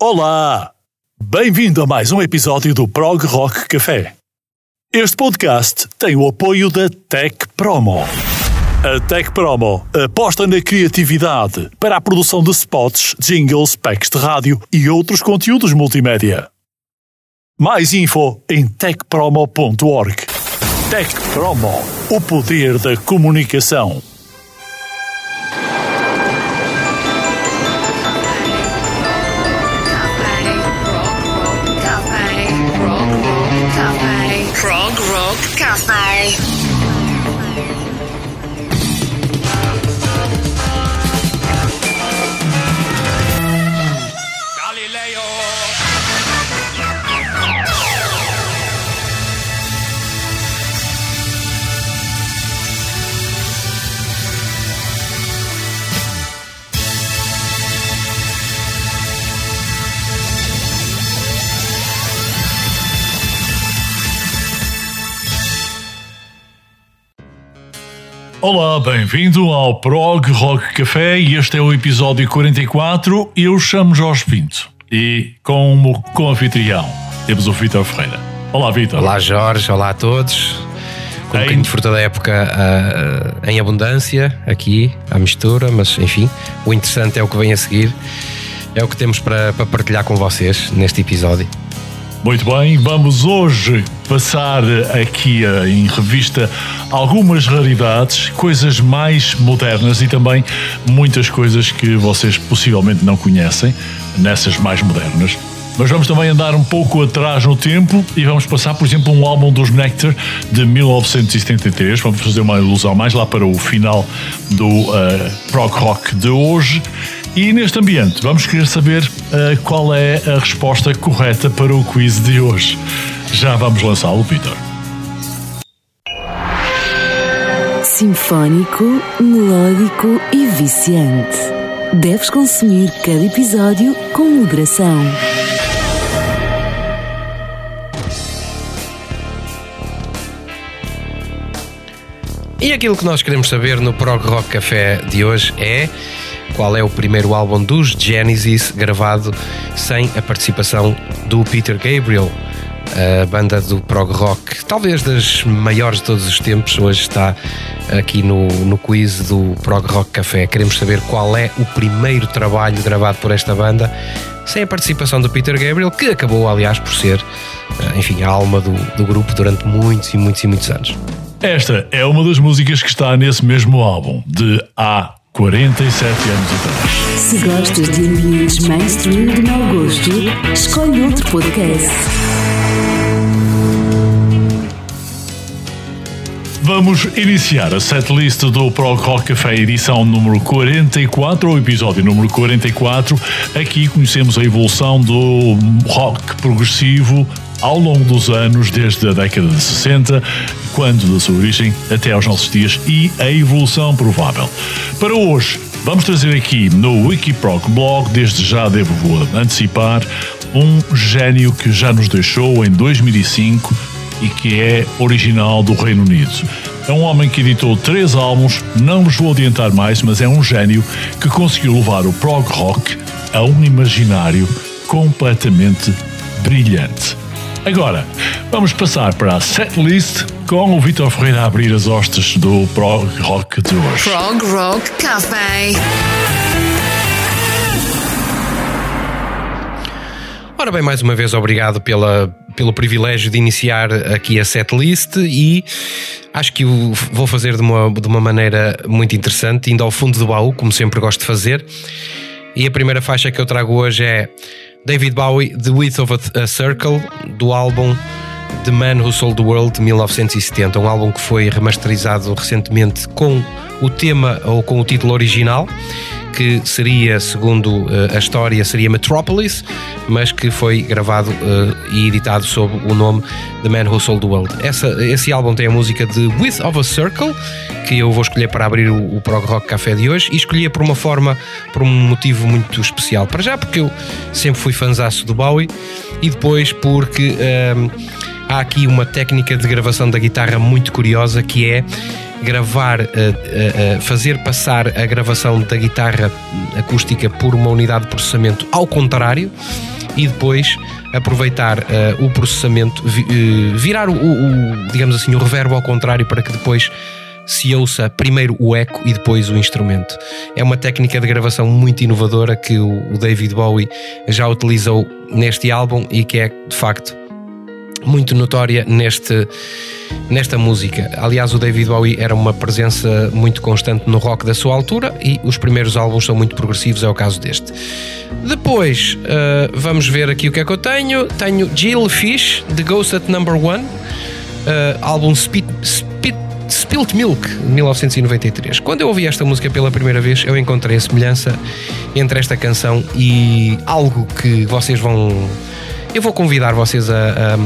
Olá! Bem-vindo a mais um episódio do Prog Rock Café. Este podcast tem o apoio da Tech Promo. A Tech Promo aposta na criatividade para a produção de spots, jingles, packs de rádio e outros conteúdos multimédia. Mais info em techpromo.org. Tech Promo, o poder da comunicação. Olá, bem-vindo ao Prog Rock Café e este é o episódio 44. Eu chamo Jorge Pinto e como co-anfitrião temos o Vitor Ferreira. Olá, Vitor. Olá Jorge, olá a todos. Com um bocadinho de fruta da época ah, em abundância aqui, à mistura, mas enfim, o interessante é o que vem a seguir. É o que temos para, para partilhar com vocês neste episódio. Muito bem, vamos hoje passar aqui eh, em revista algumas raridades, coisas mais modernas e também muitas coisas que vocês possivelmente não conhecem nessas mais modernas. Mas vamos também andar um pouco atrás no tempo e vamos passar, por exemplo, um álbum dos Nectar de 1973. Vamos fazer uma ilusão mais lá para o final do eh, prog rock de hoje. E neste ambiente, vamos querer saber eh, qual é a resposta correta para o quiz de hoje. Já vamos lançá-lo, Peter. Sinfónico, melódico e viciante. Deves consumir cada episódio com moderação. E aquilo que nós queremos saber no Prog Rock Café de hoje é qual é o primeiro álbum dos Genesis gravado sem a participação do Peter Gabriel, a banda do prog rock, talvez das maiores de todos os tempos. Hoje está aqui no, no quiz do Prog Rock Café. Queremos saber qual é o primeiro trabalho gravado por esta banda sem a participação do Peter Gabriel, que acabou, aliás, por ser, eh, enfim, a alma do, do grupo durante muitos e muitos e muitos anos. Esta é uma das músicas que está nesse mesmo álbum, de há 47 anos atrás. Se gostas de ambientes mainstream de mau gosto, escolhe outro podcast. Vamos iniciar a setlist do Prog Rock Café edição número 44, ou episódio número 44. Aqui conhecemos a evolução do rock progressivo ao longo dos anos, desde a década de 60, quando da sua origem até aos nossos dias, e a evolução provável. Para hoje, vamos trazer aqui no Wikiprog Blog, desde já devo antecipar, um gênio que já nos deixou em 2005 e que é original do Reino Unido. É um homem que editou três álbuns, não vos vou adiantar mais, mas é um gênio que conseguiu levar o prog rock a um imaginário completamente brilhante. Agora, vamos passar para a setlist com o Vitor Ferreira a abrir as hostes do prog rock de hoje. Prog Rock Café. Ora bem, mais uma vez, obrigado pela, pelo privilégio de iniciar aqui a setlist e acho que o vou fazer de uma, de uma maneira muito interessante, indo ao fundo do baú, como sempre gosto de fazer. E a primeira faixa que eu trago hoje é David Bowie, The Width of a, a Circle, do álbum The Man Who Sold the World de 1970, um álbum que foi remasterizado recentemente com o tema ou com o título original, que seria, segundo eh, a história, seria Metropolis, mas que foi gravado eh, e editado sob o nome The Man Who Sold the World. Essa, esse álbum tem a música de Width of a Circle, que eu vou escolher para abrir o, o Prog Rock Café de hoje, e escolhi por uma forma, por um motivo muito especial. Para já, porque eu sempre fui fanzaço do Bowie, e depois porque. ehm, há aqui uma técnica de gravação da guitarra muito curiosa que é gravar, uh, uh, fazer passar a gravação da guitarra acústica por uma unidade de processamento ao contrário e depois aproveitar uh, o processamento, vi, virar o, o, digamos assim, o reverbo ao contrário para que depois se ouça primeiro o eco e depois o instrumento. É uma técnica de gravação muito inovadora que o David Bowie já utilizou neste álbum e que é de facto muito notória neste, nesta música. Aliás, o David Bowie era uma presença muito constante no rock da sua altura e os primeiros álbuns são muito progressivos, é o caso deste. Depois, uh, vamos ver aqui o que é que eu tenho. Tenho Jill Fish, The Ghost at Number One, uh, álbum Spit, Spit, Spilt Milk, de 1993. Quando eu ouvi esta música pela primeira vez, eu encontrei a semelhança entre esta canção e algo que vocês vão. Eu vou convidar vocês a,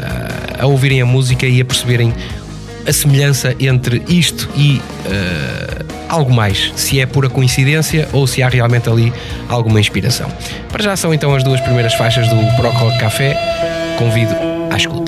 a, a ouvirem a música e a perceberem a semelhança entre isto e uh, algo mais, se é pura coincidência ou se há realmente ali alguma inspiração. Para já são então as duas primeiras faixas do Proc Rock Café. Convido à escuta.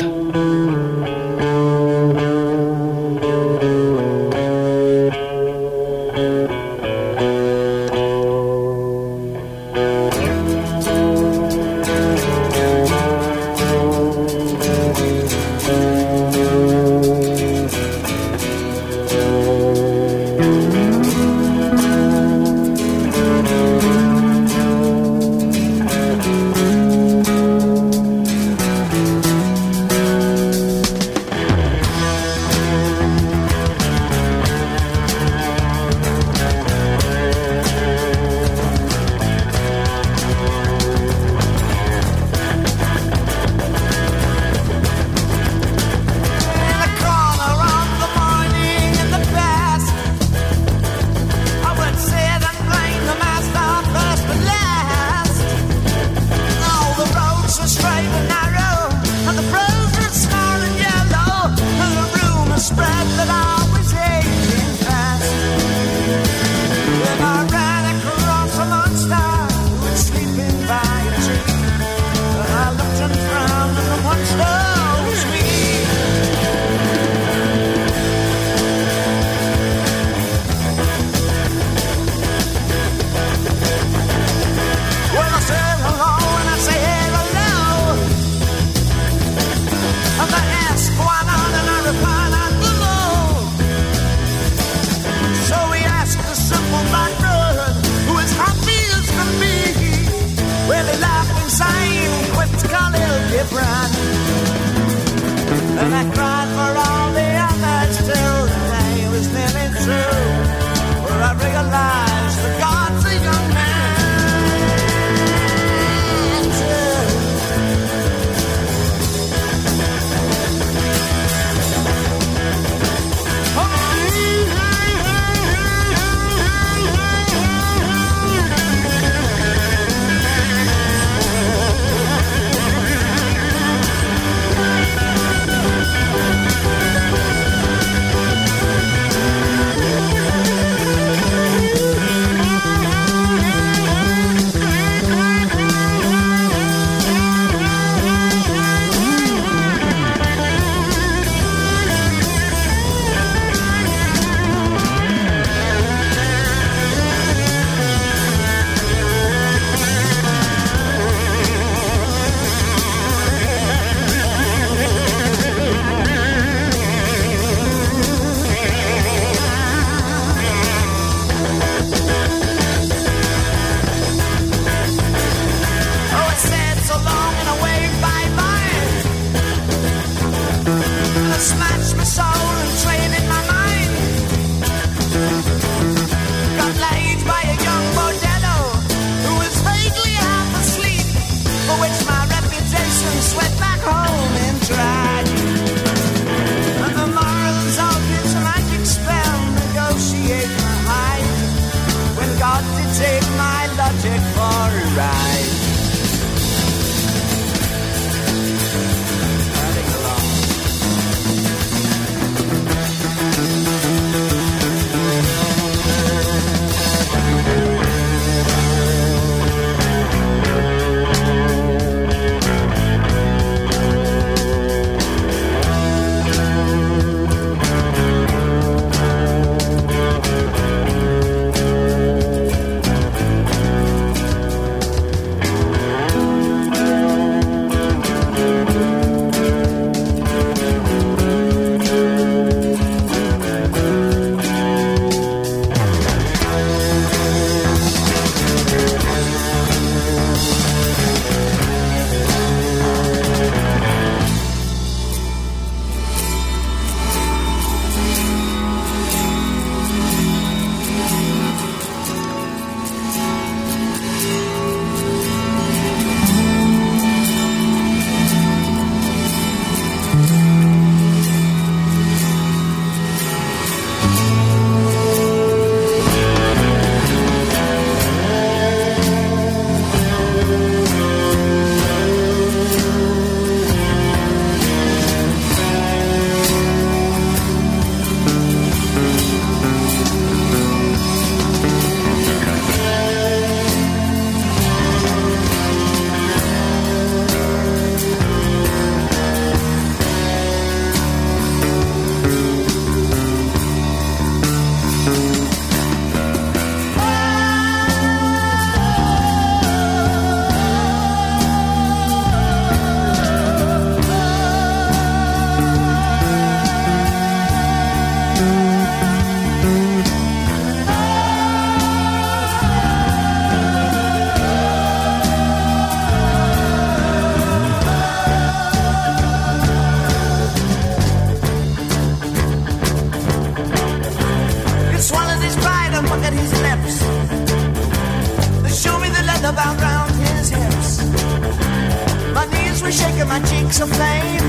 was shaking my cheeks of flame.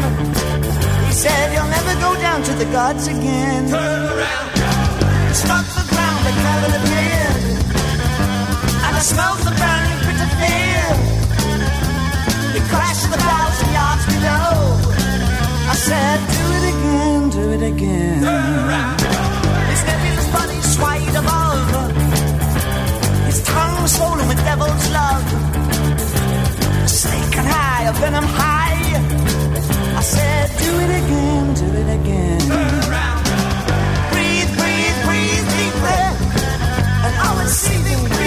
He said, You'll never go down to the gods again. Turn around, struck the ground and never appeared. And I smelled the burning pit of fear. The crash of a thousand yards below. I said, Do it again, do it again. Turn around. His nebulous body swayed above. His tongue swollen with devil's love. Sneaking higher than I'm high. I said, do it again, do it again. Turn around, Breathe, breathe, breathe deeply, and I will see you.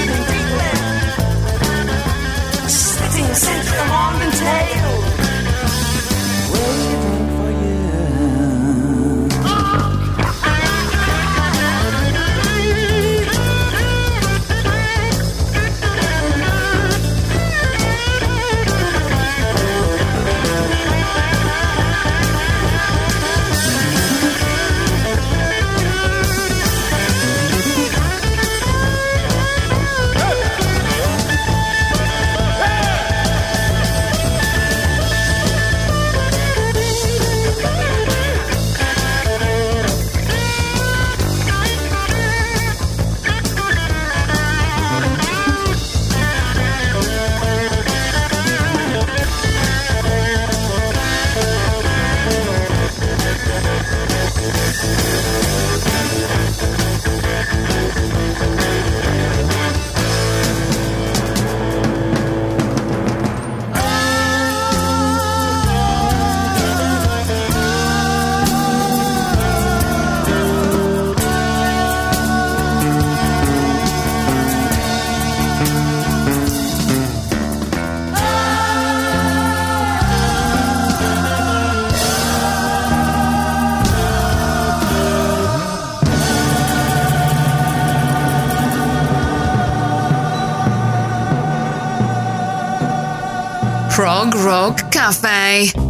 Prog Rock Cafe.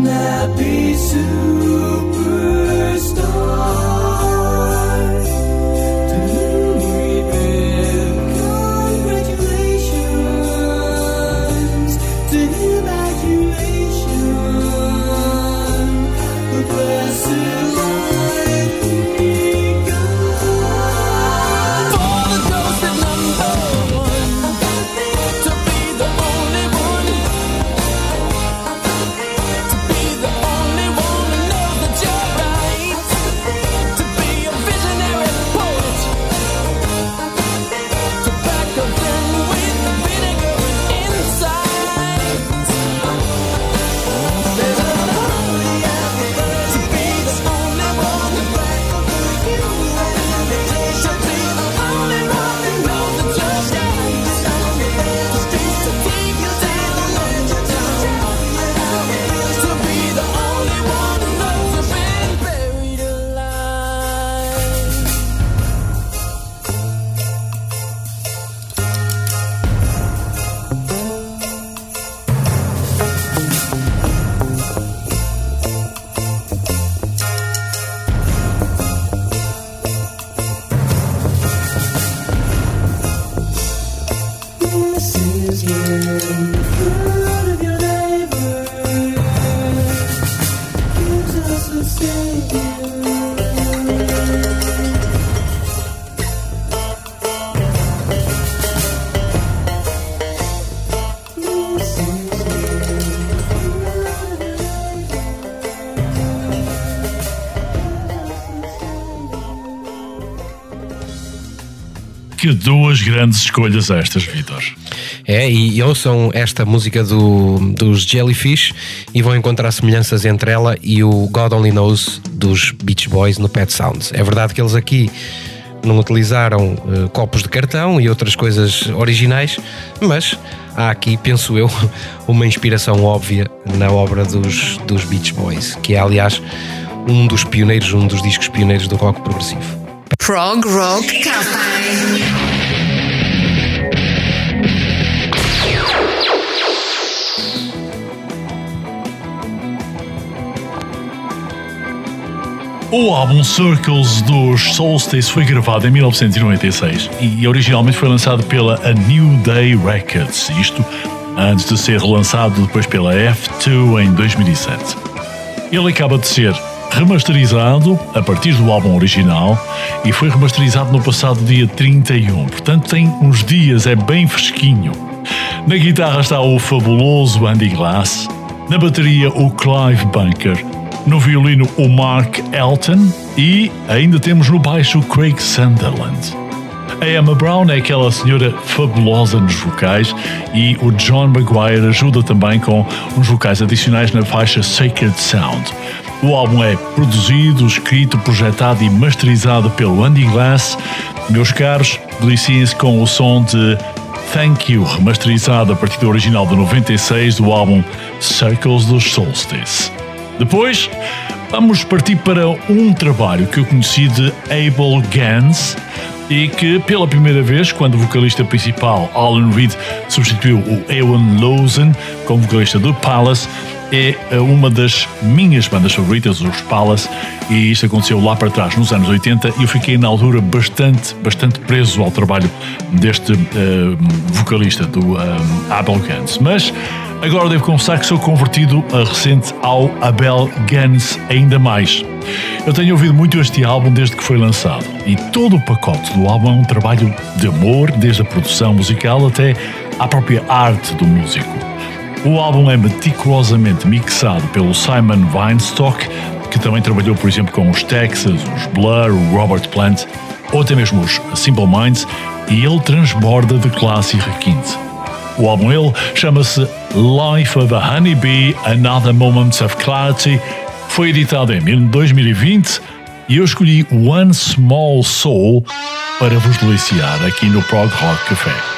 Happy Sue. Que duas grandes escolhas estas, Vitor. É, e ouçam esta música do, dos Jellyfish e vão encontrar semelhanças entre ela e o God Only Knows dos Beach Boys no Pet Sounds. É verdade que eles aqui não utilizaram eh, copos de cartão e outras coisas originais, mas há aqui, penso eu, uma inspiração óbvia na obra dos, dos Beach Boys, que é, aliás, um dos pioneiros, um dos discos pioneiros do rock progressivo. Prog Rock Cafe. O álbum Circles dos Solstice foi gravado em 1996 e originalmente foi lançado pela A New Day Records, isto antes de ser relançado depois pela F2 em 2007. Ele acaba de ser remasterizado a partir do álbum original e foi remasterizado no passado dia 31, portanto tem uns dias, é bem fresquinho. Na guitarra está o fabuloso Andy Glass, na bateria o Clive Bunker, no violino o Mark Elton e ainda temos no baixo o Craig Sunderland. A Emma Brown é aquela senhora fabulosa nos vocais e o John Maguire ajuda também com uns vocais adicionais na faixa Sacred Sound. O álbum é produzido, escrito, projetado e masterizado pelo Andy Glass. Meus caros, deliciem-se com o som de Thank You, remasterizado a partir do original de 96 do álbum Circles dos Solstice. Depois, vamos partir para um trabalho que eu conheci de Abel Gans e que, pela primeira vez, quando o vocalista principal Alan Reed substituiu o Ewan Lawson como vocalista do Palace, é uma das minhas bandas favoritas, os Palace, e isto aconteceu lá para trás, nos anos 80, e eu fiquei na altura bastante, bastante preso ao trabalho deste uh, vocalista do uh, Abel Gans. Mas agora devo confessar que sou convertido a recente ao Abel Gans ainda mais. Eu tenho ouvido muito este álbum desde que foi lançado, e todo o pacote do álbum é um trabalho de amor, desde a produção musical até à própria arte do músico. O álbum é meticulosamente mixado pelo Simon Weinstock, que também trabalhou, por exemplo, com os Texas, os Blur, o Robert Plant, ou até mesmo os Simple Minds, e ele transborda de classe e requinte. O álbum ele chama-se Life of a Honeybee Another Moments of Clarity, foi editado em 2020 e eu escolhi One Small Soul para vos deliciar aqui no Prog Rock Café.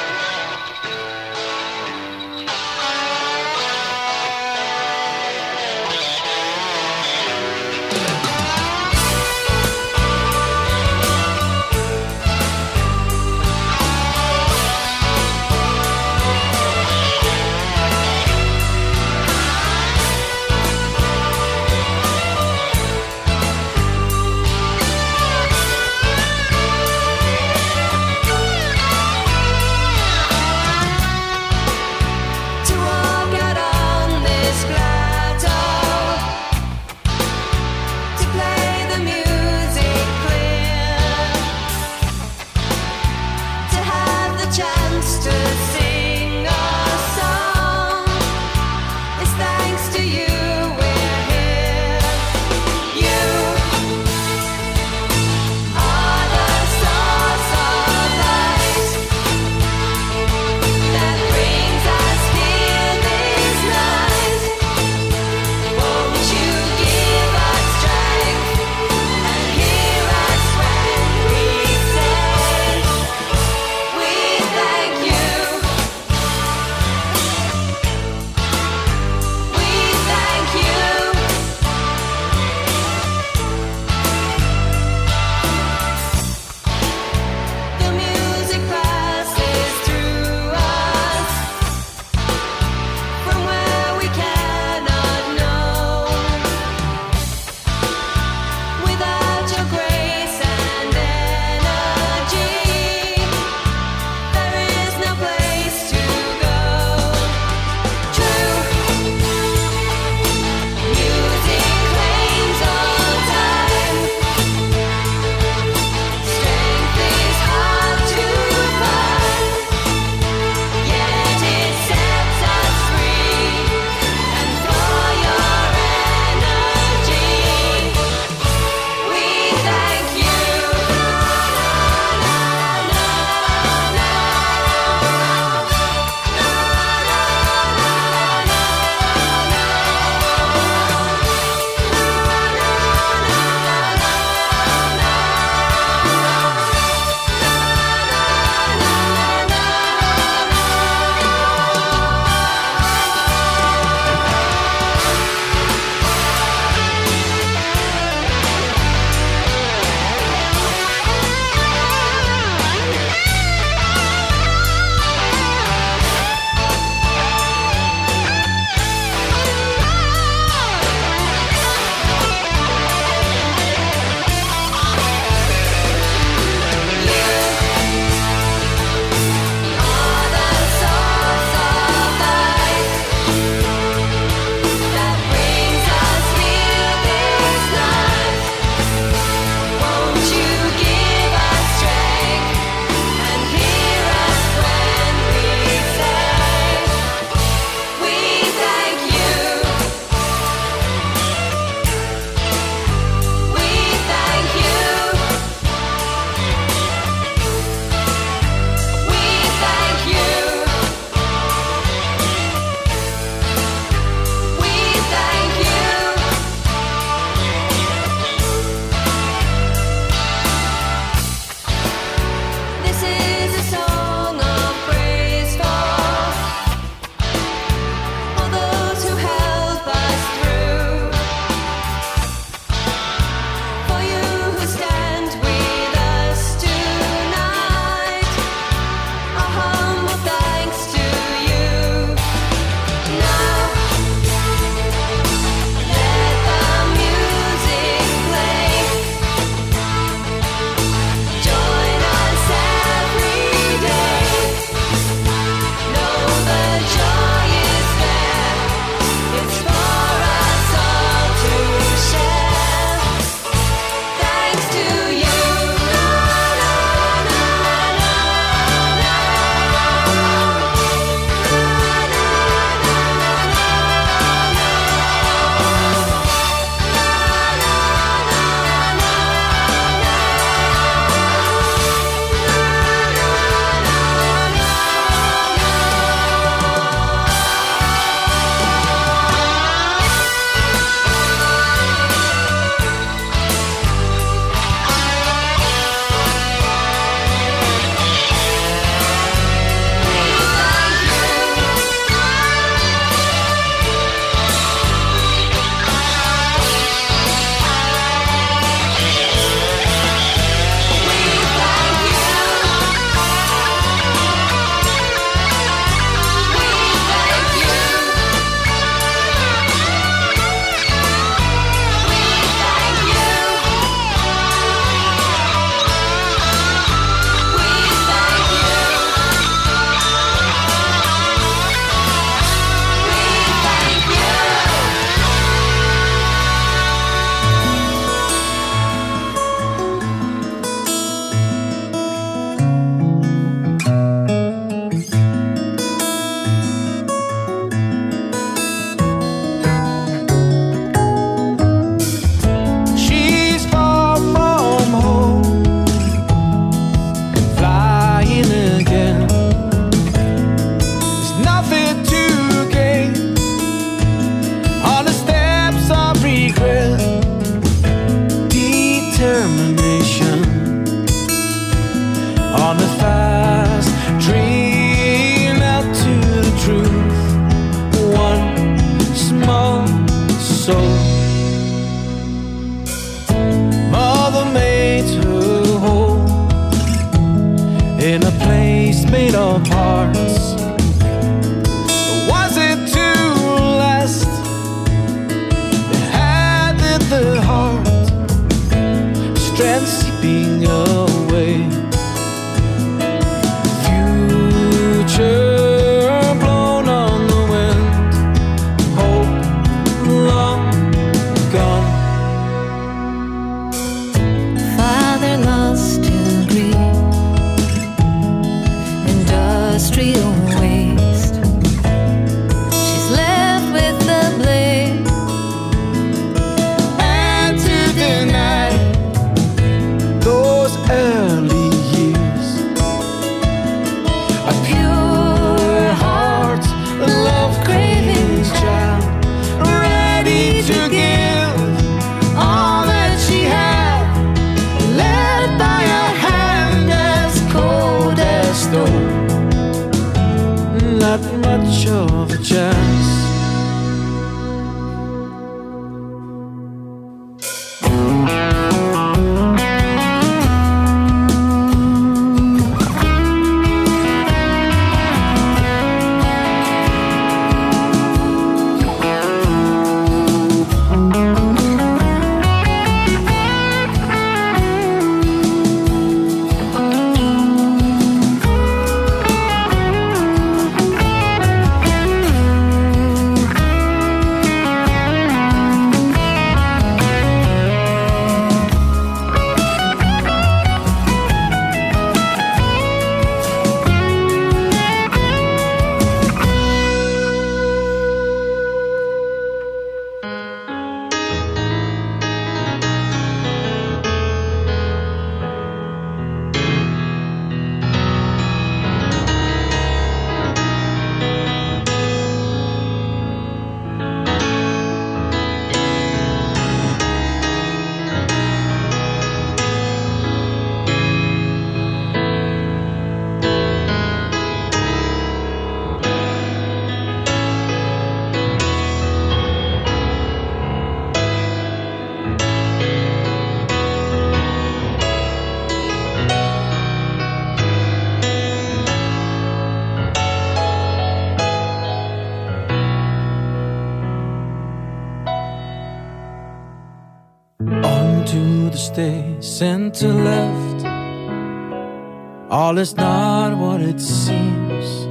all is not what it seems.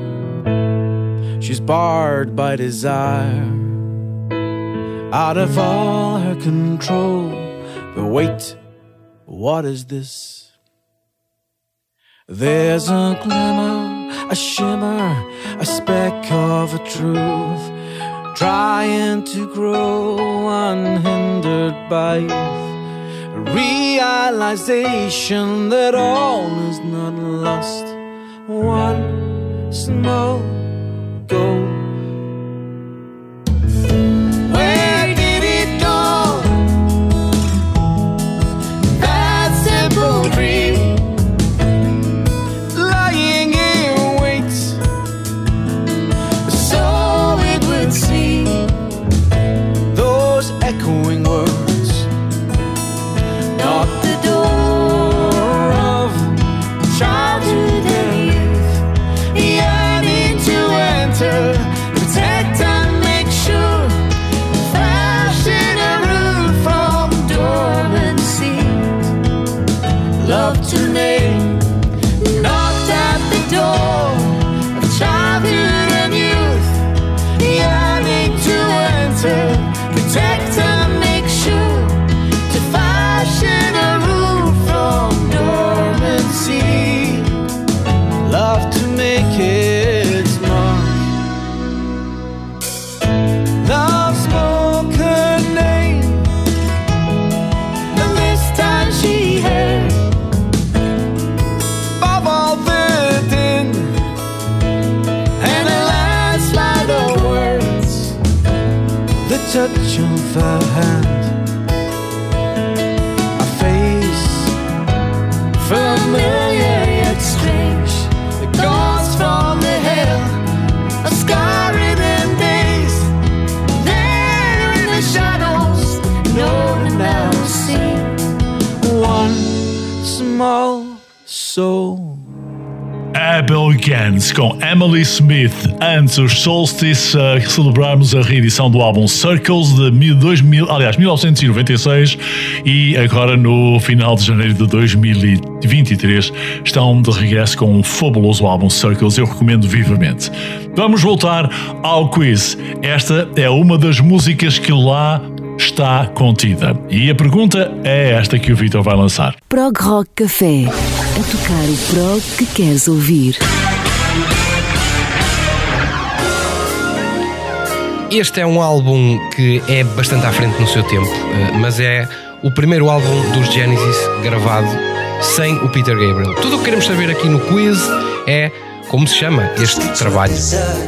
She's barred by desire, out of all her control. But wait, what is this? There's a glimmer, a shimmer, a speck of a truth, trying to grow unhindered by youth realization that all is not lost. One small goal. touch of our hand. Abel Gans com Emily Smith. Antes, os Solstice, uh, celebrarmos a reedição do álbum Circles de 2000, aliás, 1996 e agora no final de janeiro de 2023 estão de regresso com um fabuloso álbum Circles. Eu recomendo vivamente. Vamos voltar ao quiz. Esta é uma das músicas que lá está contida. E a pergunta é esta que o Vitor vai lançar. Prog Rock Café. A tocar o prog que queres ouvir. Este é um álbum que é bastante à frente no seu tempo, eh, mas é o primeiro álbum dos Genesis gravado sem o Peter Gabriel. Tudo o que queremos saber aqui no quiz é como se chama este trabalho.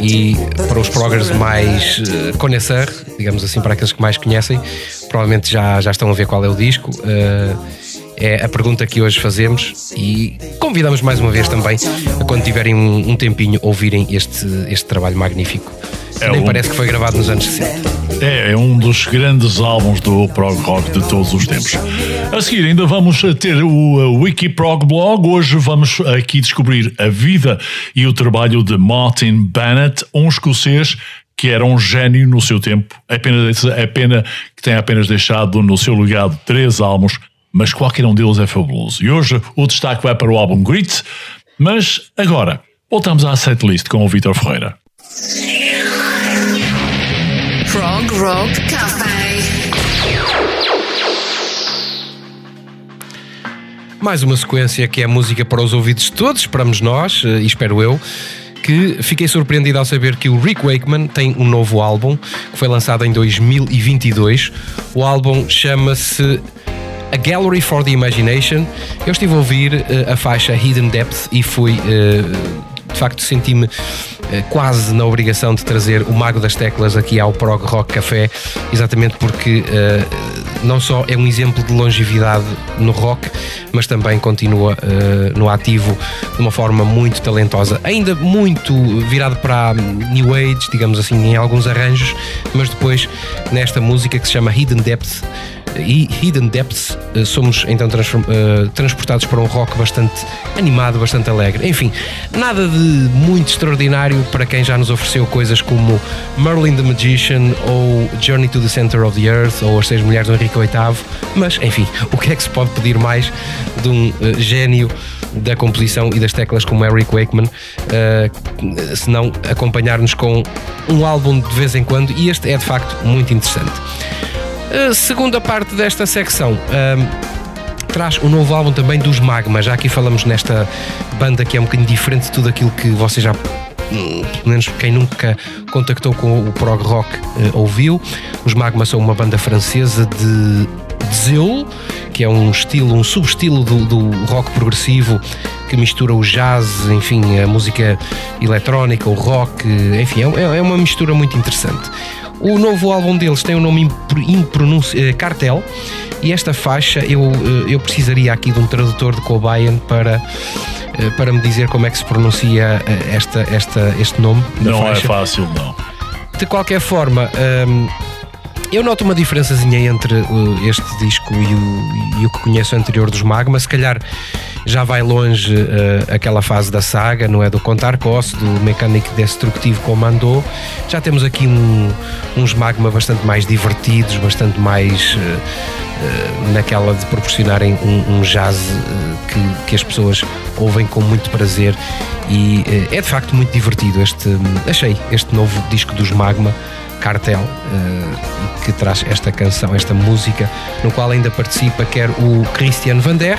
E para os progress mais uh, conhecer, digamos assim, para aqueles que mais conhecem, provavelmente já, já estão a ver qual é o disco. Uh, é a pergunta que hoje fazemos e convidamos mais uma vez também a quando tiverem um, um tempinho ouvirem este, este trabalho magnífico. É Nem um- parece que foi gravado nos anos 60. É, é um dos grandes álbuns do prog rock de todos os tempos. A seguir, ainda vamos ter o uh, Wikiprog Blog. Hoje vamos aqui descobrir a vida e o trabalho de Martin Bennett, um escocês que era um gênio no seu tempo. É pena, é pena que tenha apenas deixado no seu legado três álbuns, mas qualquer um deles é fabuloso. E hoje o destaque vai para o álbum Grit, mas agora voltamos à setlist com o Vitor Ferreira. Prog Rock Café. Mais uma sequência que é música para os ouvidos de todos, esperamos nós, eh, e espero eu, que fiquei surpreendido ao saber que o Rick Wakeman tem um novo álbum que foi lançado em 2022. O álbum chama-se A Gallery for the Imagination. Eu estive a ouvir eh, a faixa Hidden Depth e fui, eh, de facto, senti-me eh, quase na obrigação de trazer o Mago das Teclas aqui ao Prog Rock Café, exatamente porque não só é um exemplo de longevidade no rock, mas também continua no ativo de uma forma muito talentosa, ainda muito virado para New Age, digamos assim, em alguns arranjos, mas depois nesta música que se chama Hidden Depth e Hidden Depths eh, somos então eh, transportados para um rock bastante animado, bastante alegre. Enfim, nada de muito extraordinário para quem já nos ofereceu coisas como Merlin the Magician ou Journey to the Center of the Earth ou As Seis Mulheres do Henrique VIII, mas enfim, o que é que se pode pedir mais de um eh, gênio da composição e das teclas como Eric Wakeman, eh, se não acompanhar-nos com um álbum de vez em quando, e este é de facto muito interessante. A segunda parte desta secção ahm, traz o novo álbum também dos Magma. Já aqui falamos nesta banda que é um bocadinho diferente de tudo aquilo que vocês já. Pelo menos quem nunca contactou com o prog rock eh, ouviu. Os Magma são uma banda francesa de Zeul, que é um estilo, um subestilo do, do rock progressivo que mistura o jazz, enfim, a música eletrónica, o rock, enfim, é, é uma mistura muito interessante. O novo álbum deles tem o nome impro- impronunci- eh, Cartel e esta faixa eu, eh, eu precisaria aqui de um tradutor de cobaia para, eh, para me dizer como é que se pronuncia esta, esta, este nome Não é faixa. fácil, não. De qualquer forma, hum, eu noto uma diferençazinha entre uh, este disco e o, e o que conheço anterior dos Magma. Se calhar já vai longe uh, aquela fase da saga, não é? Do Contar Cosse, do Mecânico Destrutivo Comando. Já temos aqui um- uns Magma bastante mais divertidos, bastante mais. uh, uh, naquela de proporcionarem um, um jazz uh, que, que as pessoas ouvem com muito prazer e uh, é de facto muito divertido este achei este novo disco dos Magma Cartel uh, que traz esta canção, esta música no qual ainda participa quer o Christian Van Der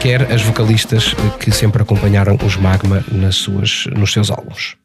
quer as vocalistas uh, que sempre acompanharam os Magma nas suas, nos seus álbuns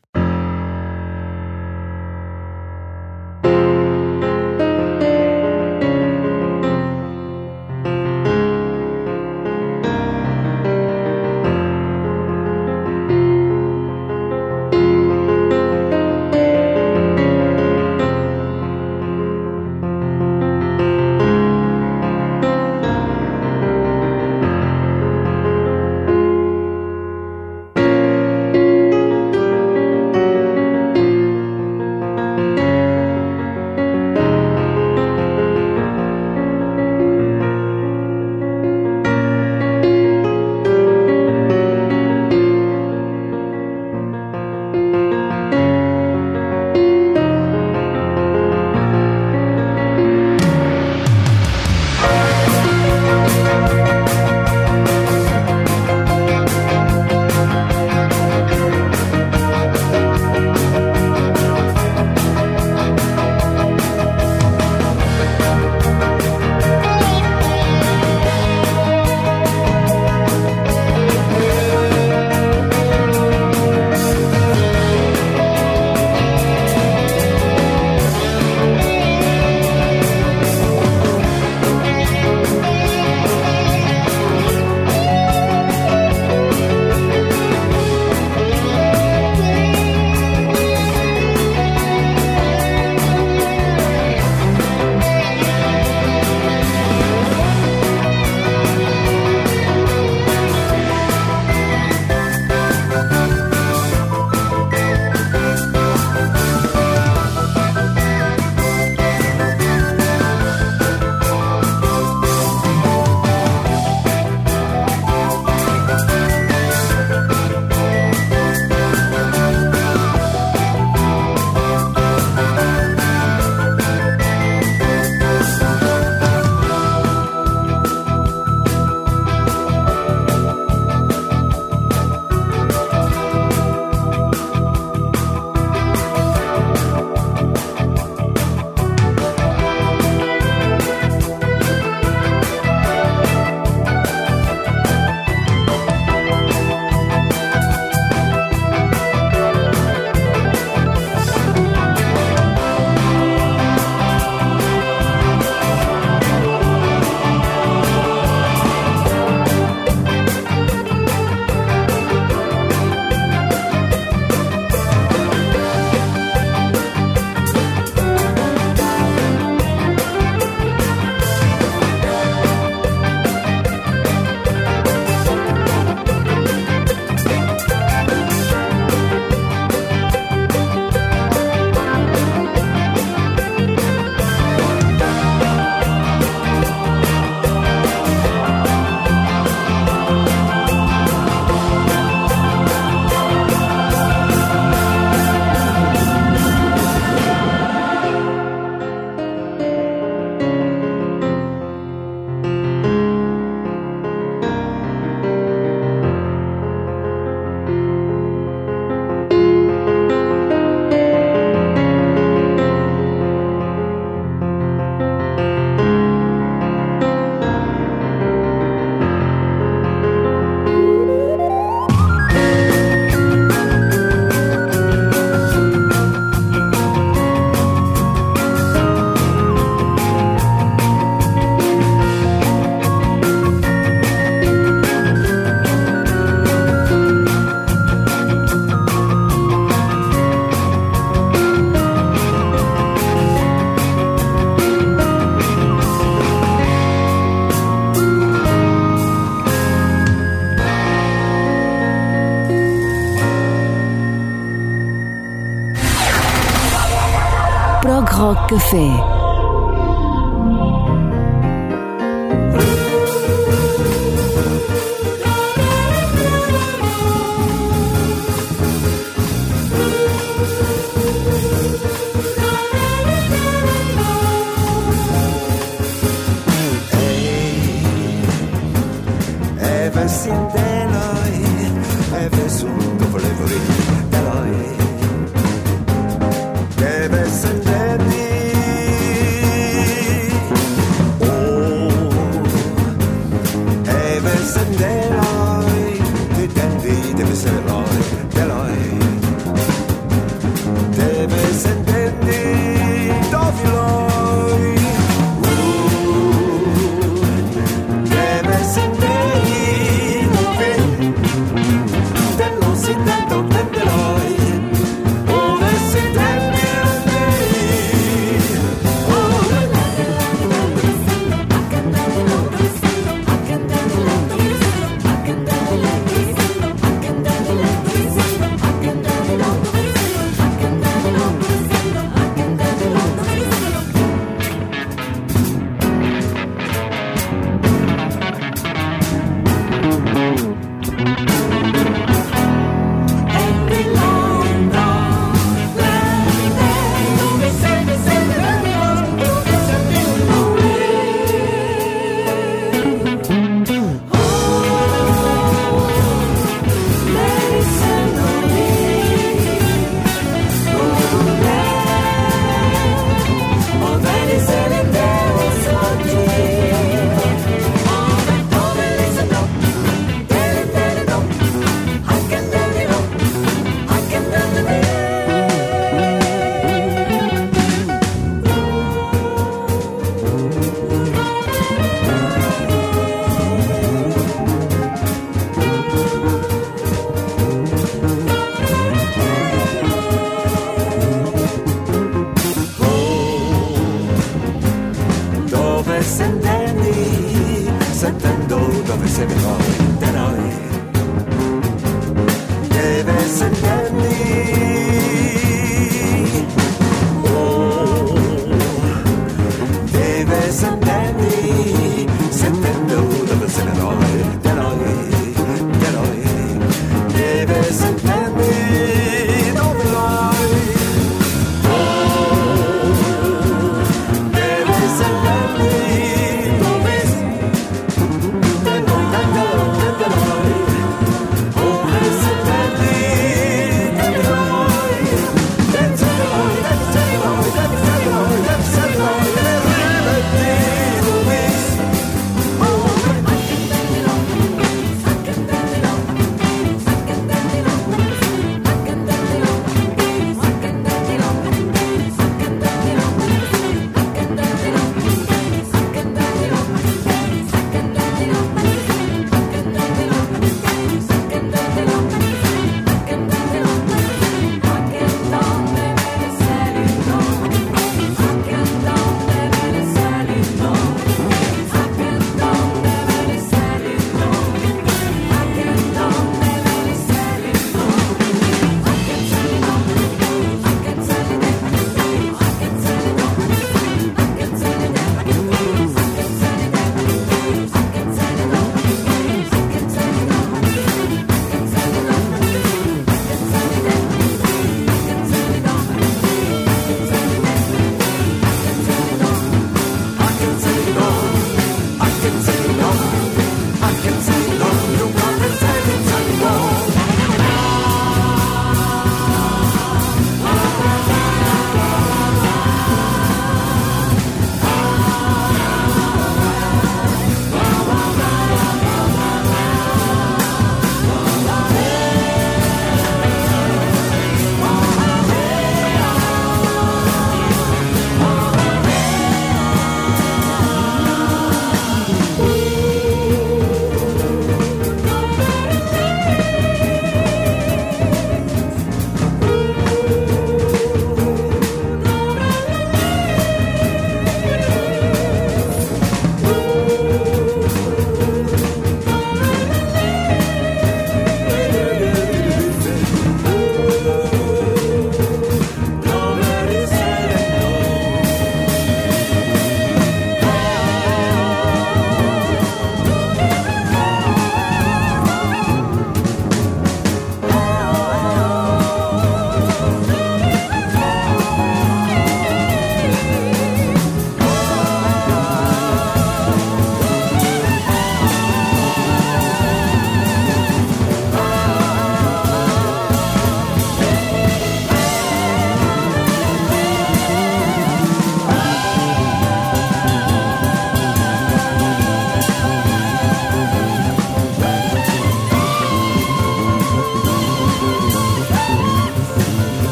Café.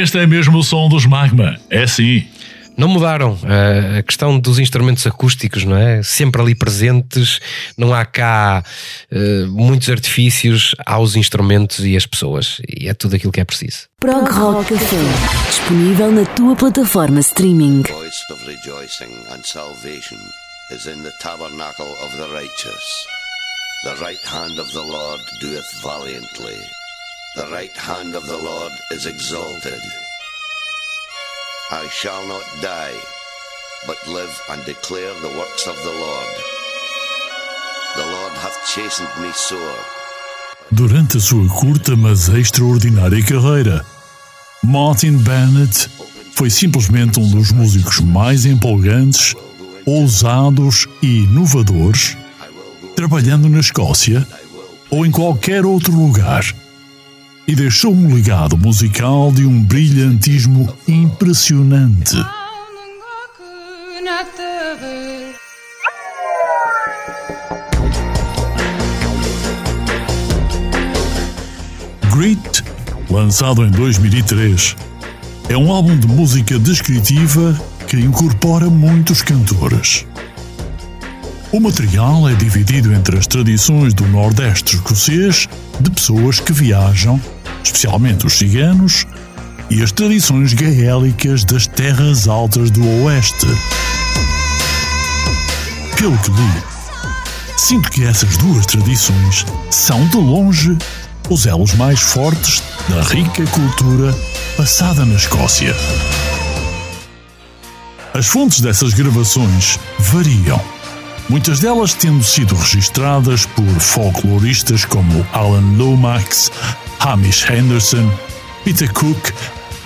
Este é mesmo o som dos Magma. É sim. Não mudaram uh, a questão dos instrumentos acústicos, não é? Sempre ali presentes, não há cá uh, muitos artifícios, há os instrumentos e as pessoas, e é tudo aquilo que é preciso. Prog Rock Café, disponível na tua plataforma streaming. voice of rejoicing and salvation is in the tabernacle of the righteous. The right hand of the Lord doeth valiantly. The right hand of the Lord is exalted. I shall not die, but live and declare the works of the Lord. The Lord hath chastened me sore. Durante a sua curta mas extraordinária carreira, Martin Bennett foi simplesmente um dos músicos mais empolgantes, ousados e inovadores, trabalhando na Escócia ou em qualquer outro lugar. E deixou um legado musical de um brilhantismo impressionante. Grit, lançado em 2003, é um álbum de música descritiva que incorpora muitos cantores. O material é dividido entre as tradições do Nordeste escocês de pessoas que viajam, especialmente os ciganos, e as tradições gaélicas das terras altas do Oeste. Pelo que li, sinto que essas duas tradições são de longe os elos mais fortes da rica cultura passada na Escócia. As fontes dessas gravações variam, muitas delas tendo sido registradas por folcloristas como Alan Lomax, Hamish Henderson, Peter Cook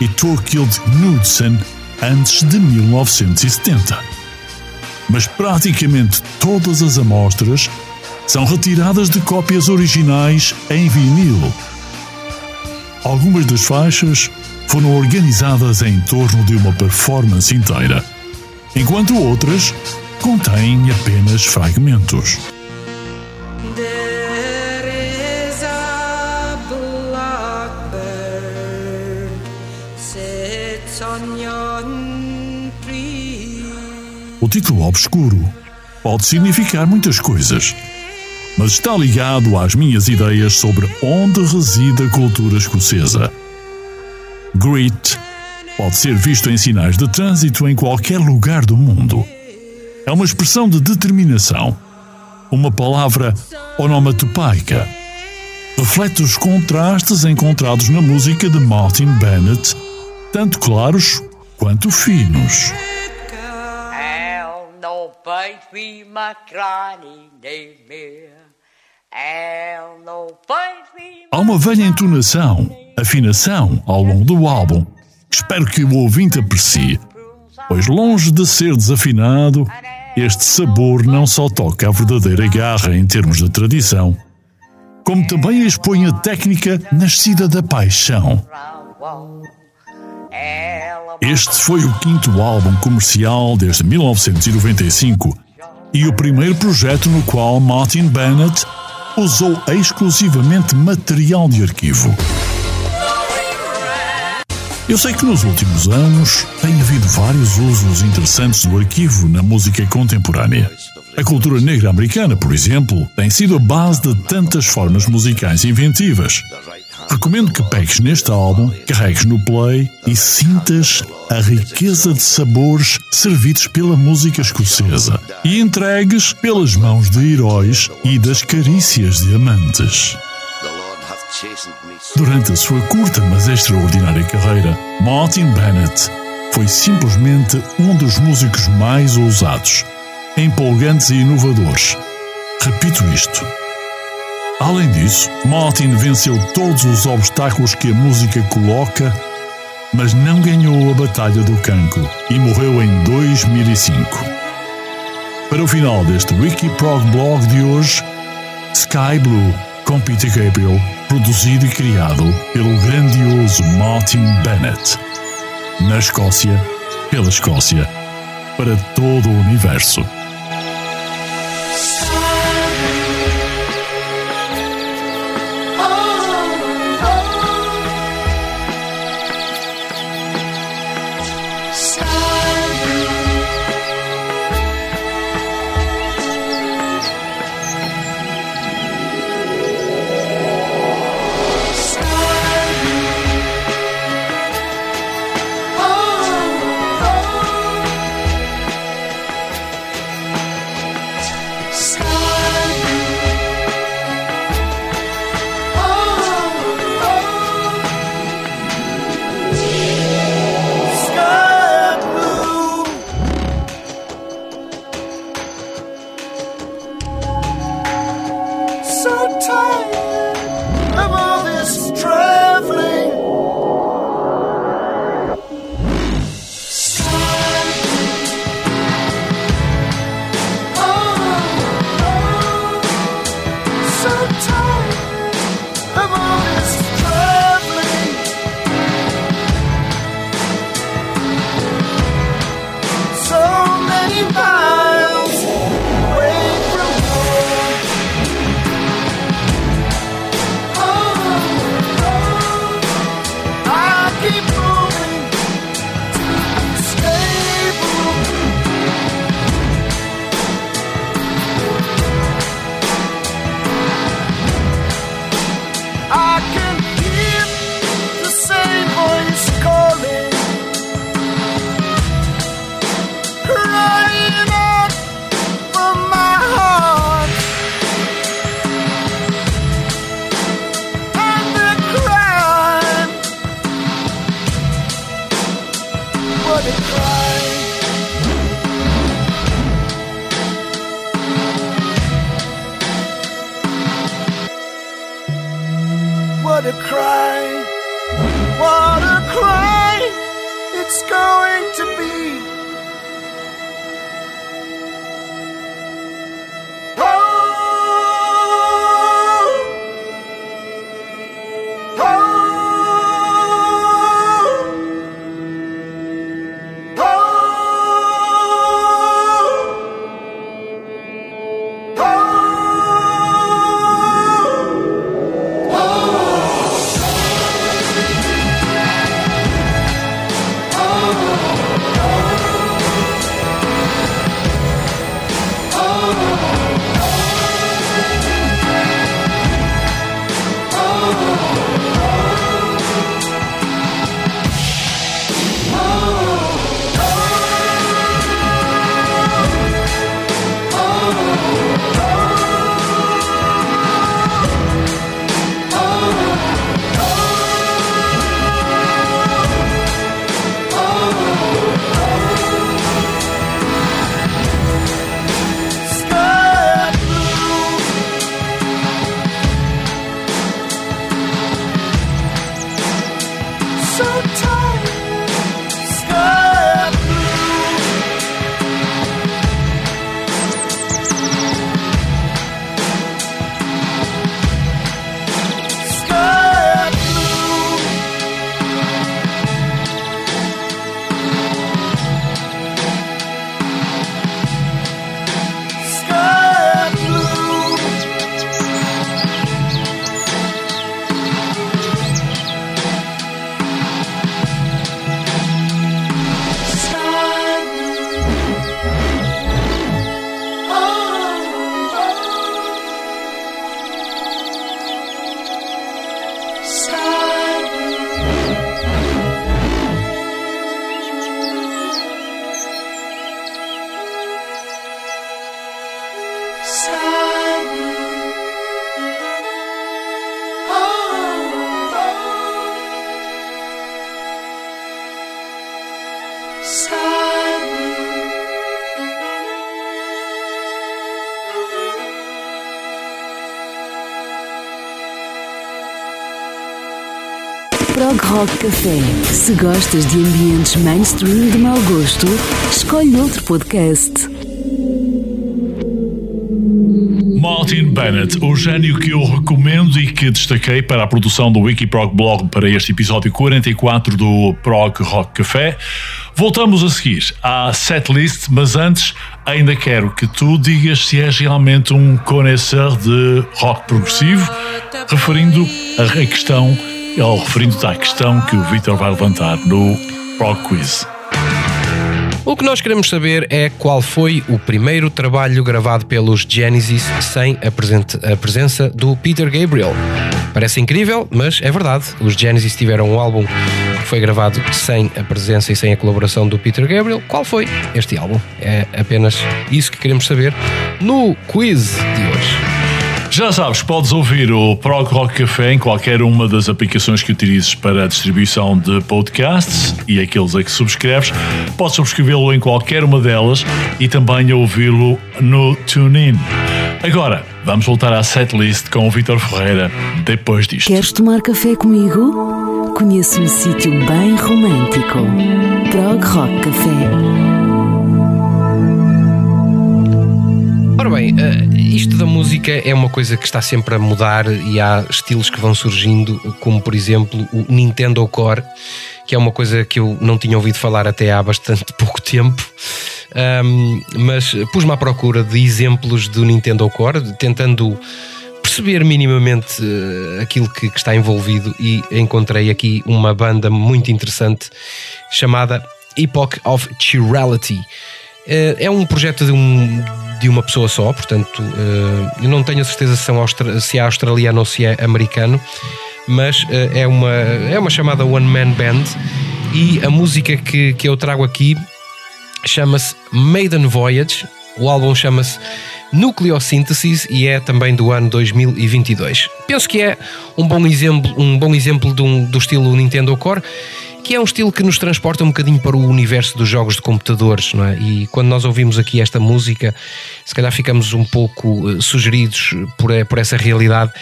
e Torkild Knudsen antes de 1970. Mas praticamente todas as amostras são retiradas de cópias originais em vinil. Algumas das faixas foram organizadas em torno de uma performance inteira, enquanto outras contêm apenas fragmentos. Título obscuro pode significar muitas coisas, mas está ligado às minhas ideias sobre onde reside a cultura escocesa. Grit pode ser visto em sinais de trânsito em qualquer lugar do mundo. É uma expressão de determinação, uma palavra onomatopaica. Reflete os contrastes encontrados na música de Martin Bennett, tanto claros quanto finos. With Há uma velha entonação, afinação ao longo do álbum, espero que o ouvinte aprecie, pois longe de ser desafinado, este sabor não só toca a verdadeira garra em termos de tradição, como também expõe a técnica nascida da paixão. Este foi o quinto álbum comercial desde 1995 e o primeiro projeto no qual Martin Bennett usou exclusivamente material de arquivo. Eu sei que nos últimos anos tem havido vários usos interessantes do arquivo na música contemporânea. A cultura negra americana, por exemplo, tem sido a base de tantas formas musicais inventivas. Recomendo que pegues neste álbum, carregues no play e sintas a riqueza de sabores servidos pela música escocesa e entregues pelas mãos de heróis e das carícias de amantes. Durante a sua curta mas extraordinária carreira, Martin Bennett foi simplesmente um dos músicos mais ousados, empolgantes e inovadores. Repito isto. Além disso, Martin venceu todos os obstáculos que a música coloca, mas não ganhou a Batalha do Cancro e morreu em 2005. Para o final deste Wikiprog blog de hoje, Sky Blue com Peter Gabriel, produzido e criado pelo grandioso Martin Bennett. Na Escócia, pela Escócia, para todo o universo. Café. Se gostas de ambientes mainstream de mau gosto, escolhe outro podcast. Martin Bennett, o gênio que eu recomendo e que destaquei para a produção do Wikiprog Blog para este episódio 44 do Prog Rock Café. Voltamos a seguir à setlist, mas antes ainda quero que tu digas se és realmente um conhecedor de rock progressivo, referindo a questão, ou referindo-te à questão que o Victor vai levantar no Prog Quiz. O que nós queremos saber é qual foi o primeiro trabalho gravado pelos Genesis sem a, presente- a presença do Peter Gabriel. Parece incrível, mas é verdade. Os Genesis tiveram um álbum que foi gravado sem a presença e sem a colaboração do Peter Gabriel. Qual foi este álbum? É apenas isso que queremos saber no quiz. Já sabes, podes ouvir o Prog Rock Café em qualquer uma das aplicações que utilizes para a distribuição de podcasts e aqueles a que subscreves. Podes subscrevê-lo em qualquer uma delas e também ouvi-lo no TuneIn. Agora, vamos voltar à setlist com o Vitor Ferreira depois disto. Queres tomar café comigo? Conheço um sítio bem romântico. Prog Rock Café. Ora bem, eh, isto da música é uma coisa que está sempre a mudar e há estilos que vão surgindo, como por exemplo o Nintendo Core, que é uma coisa que eu não tinha ouvido falar até há bastante pouco tempo. Ahm, mas pus-me à procura de exemplos do Nintendo Core, tentando perceber minimamente eh, aquilo que, que está envolvido e encontrei aqui uma banda muito interessante chamada Epoch of Chirality. Eh, É um projeto de, um- de uma pessoa só, portanto, eh, eu não tenho a certeza se, se é australiano ou se é americano, mas eh, é, uma, é uma chamada One Man Band e a música que, que eu trago aqui chama-se Maiden Voyage. O álbum chama-se Nucleosynthesis e é também do ano 2022. Penso que é um bom exemplo, um bom exemplo um- do estilo Nintendo Core, que é um estilo que nos transporta um bocadinho para o universo dos jogos de computadores, não é? E quando nós ouvimos aqui esta música, se calhar ficamos um pouco eh, sugeridos por, eh, por essa realidade.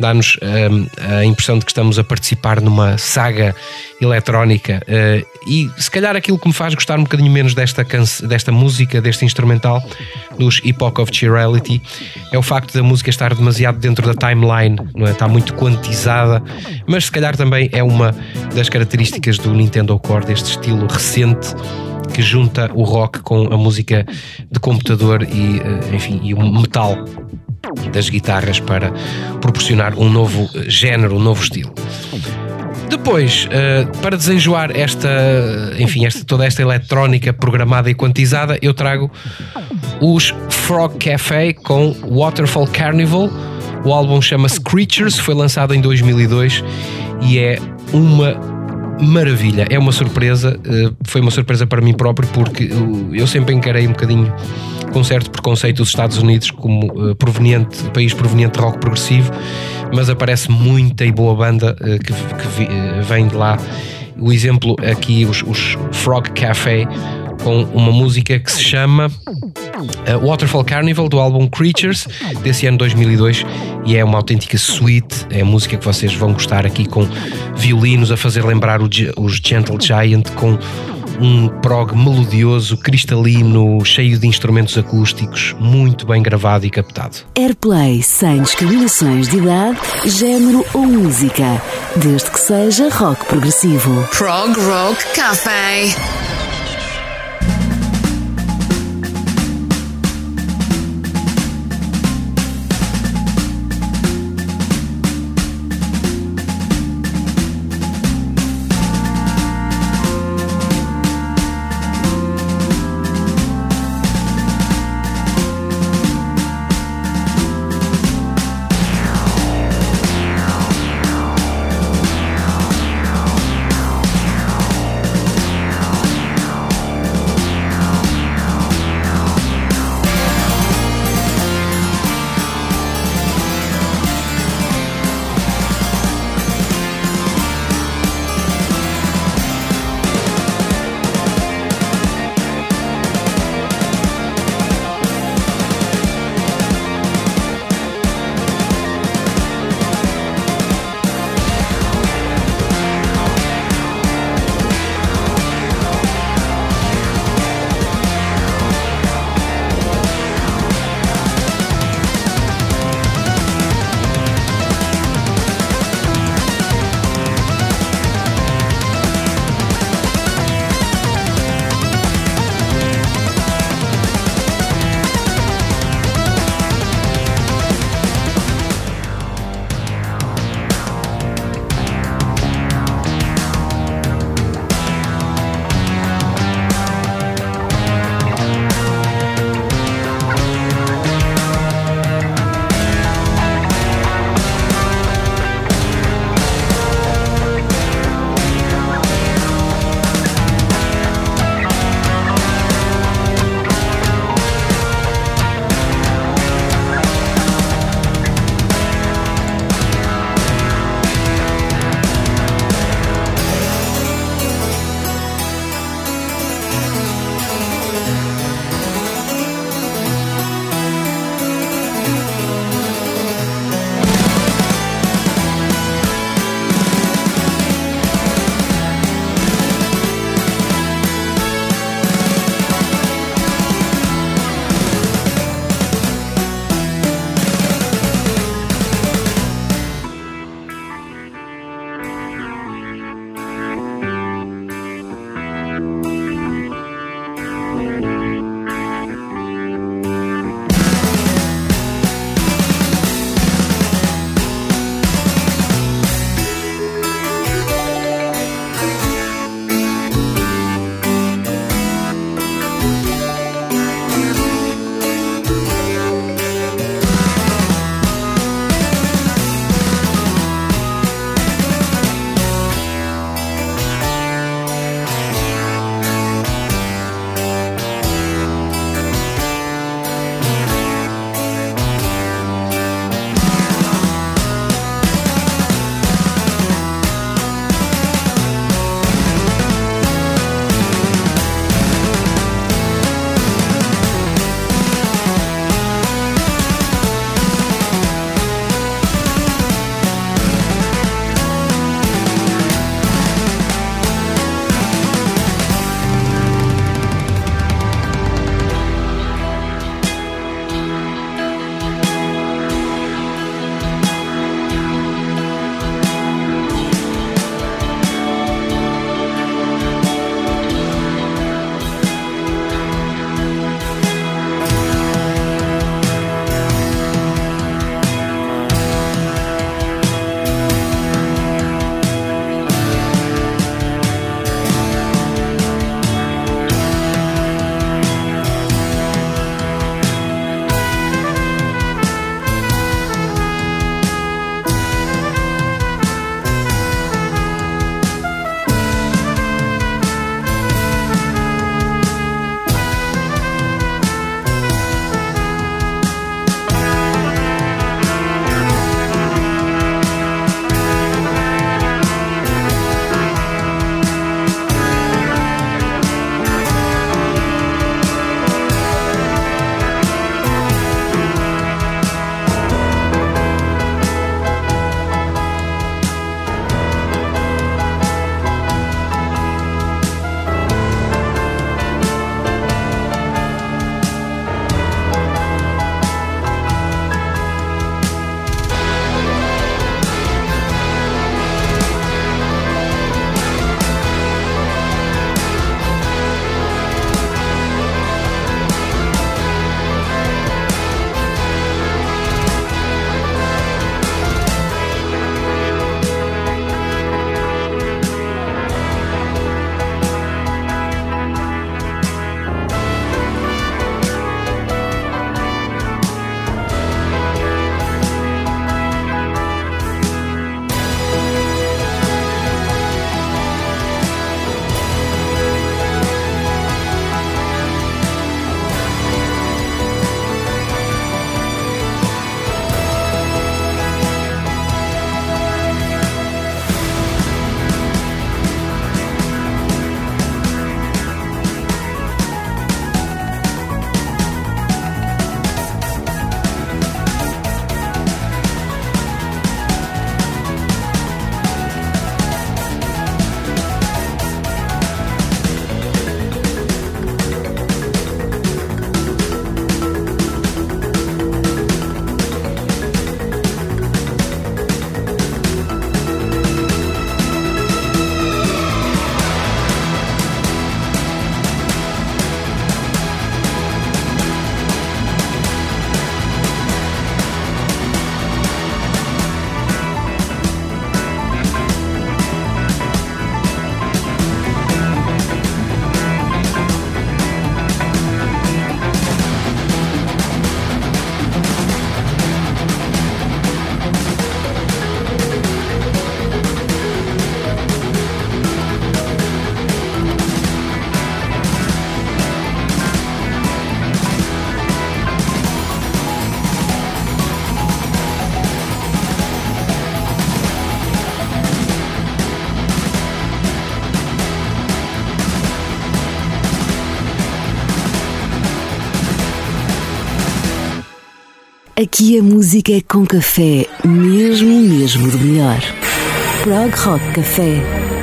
Dá-nos hum, a impressão de que estamos a participar numa saga eletrónica. eh, e se calhar aquilo que me faz gostar um bocadinho menos desta, desta música, deste instrumental, dos Epoch of Cheerality, é o facto da música estar demasiado dentro da timeline, não é? está muito quantizada, mas se calhar também é uma das características do Nintendo Core, deste estilo recente que junta o rock com a música de computador e, eh, enfim, e o metal das guitarras para proporcionar um novo eh, género, um novo estilo. Depois, eh, para desenjoar esta, enfim, esta, toda esta eletrónica programada e quantizada, eu trago os Frog Café com Waterfall Carnival. O álbum chama-se Creatures, foi lançado em 2002 e é uma maravilha, é uma surpresa, eh, foi uma surpresa para mim próprio porque eu- sempre encarei um bocadinho com certo preconceito os Estados Unidos como eh, proveniente, país proveniente de rock progressivo, mas aparece muita e boa banda eh, que, vem de lá. O exemplo aqui, os, os Frog Café, com uma música que se chama uh, Waterfall Carnival do álbum Creatures desse ano 2002 e é uma autêntica suite. É a música que vocês vão gostar aqui com violinos a fazer lembrar os Gentle Giant com um prog melodioso, cristalino, cheio de instrumentos acústicos, muito bem gravado e captado. Airplay sem discriminações de idade, género ou música, desde que seja rock progressivo. Prog Rock Café. E a música é com café, mesmo, mesmo do melhor. Prog Rock Café.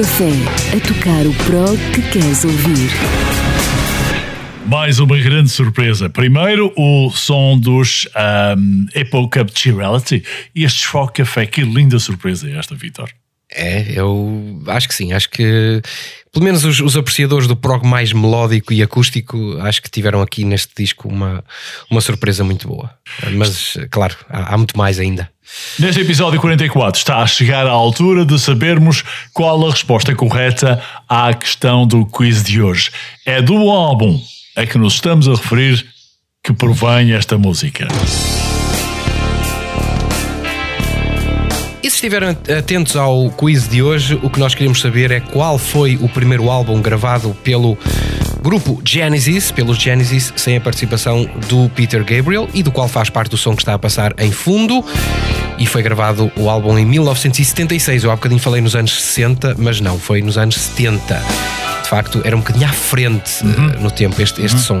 Café. A tocar o prog que queres ouvir. Mais uma grande surpresa. Primeiro, o som dos um, Apple Cup Chirality e este Rock Café. Que linda surpresa é esta, Vitor. É, eu acho que sim. Acho que pelo menos os, os, apreciadores do prog mais melódico e acústico acho que tiveram aqui neste disco uma, uma surpresa muito boa. Mas, claro, há, há muito mais ainda. Neste episódio 44 está a chegar a altura de sabermos qual a resposta correta à questão do quiz de hoje. É do álbum a que nos estamos a referir que provém esta música. E se estiverem atentos ao quiz de hoje, o que nós queríamos saber é qual foi o primeiro álbum gravado pelo grupo Genesis, pelos Genesis, sem a participação do Peter Gabriel e do qual faz parte do som que está a passar em fundo. E foi gravado o álbum em 1976. Eu há bocadinho falei nos anos 60, mas não, foi nos anos 70 facto era um bocadinho à frente uhum. uh, no tempo este, este uhum. som.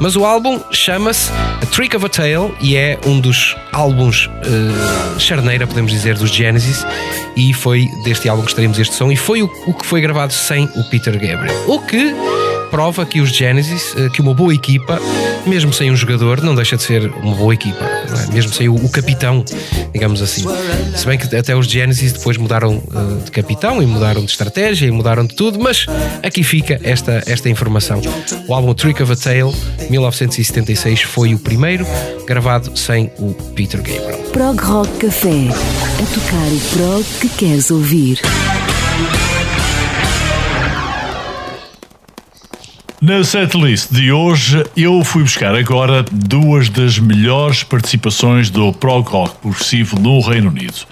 Mas o álbum chama-se A Trick of a Tale e é um dos álbuns uh, charneira, podemos dizer, dos Genesis. E foi deste álbum que estaremos este som. E foi o, o que foi gravado sem o Peter Gabriel. O que prova que os Genesis, uh, que uma boa equipa, mesmo sem um jogador, não deixa de ser uma boa equipa. É? Mesmo sem o, o, capitão, digamos assim. Se bem que até os Genesis depois mudaram uh, de capitão e mudaram de estratégia e mudaram de tudo, mas aqui fica esta, esta informação. O álbum Trick of a Tale, 1976, foi o primeiro gravado sem o Peter Gabriel. Prog Rock Café. A tocar o prog que queres ouvir. Na setlist de hoje, eu fui buscar agora duas das melhores participações do prog rock progressivo no Reino Unido.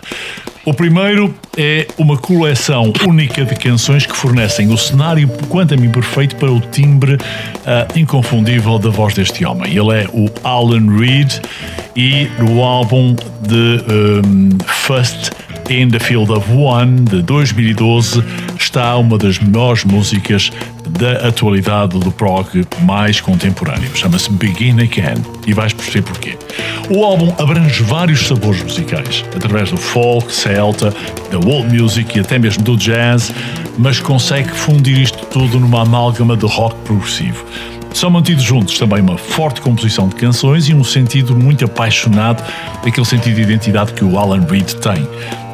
O primeiro é uma coleção única de canções que fornecem o cenário, quanto a mim, perfeito para o timbre uh, inconfundível da voz deste homem. Ele é o Alan Reed e no álbum de um, First in the Field of One de 2012 está uma das melhores músicas da atualidade do prog mais contemporâneo. Chama-se Begin Again e vais perceber porquê. O álbum abrange vários sabores musicais, através do folk, celta, da world music e até mesmo do jazz, mas consegue fundir isto tudo numa amálgama de rock progressivo. São mantidos juntos também uma forte composição de canções e um sentido muito apaixonado daquele sentido de identidade que o Alan Reed tem.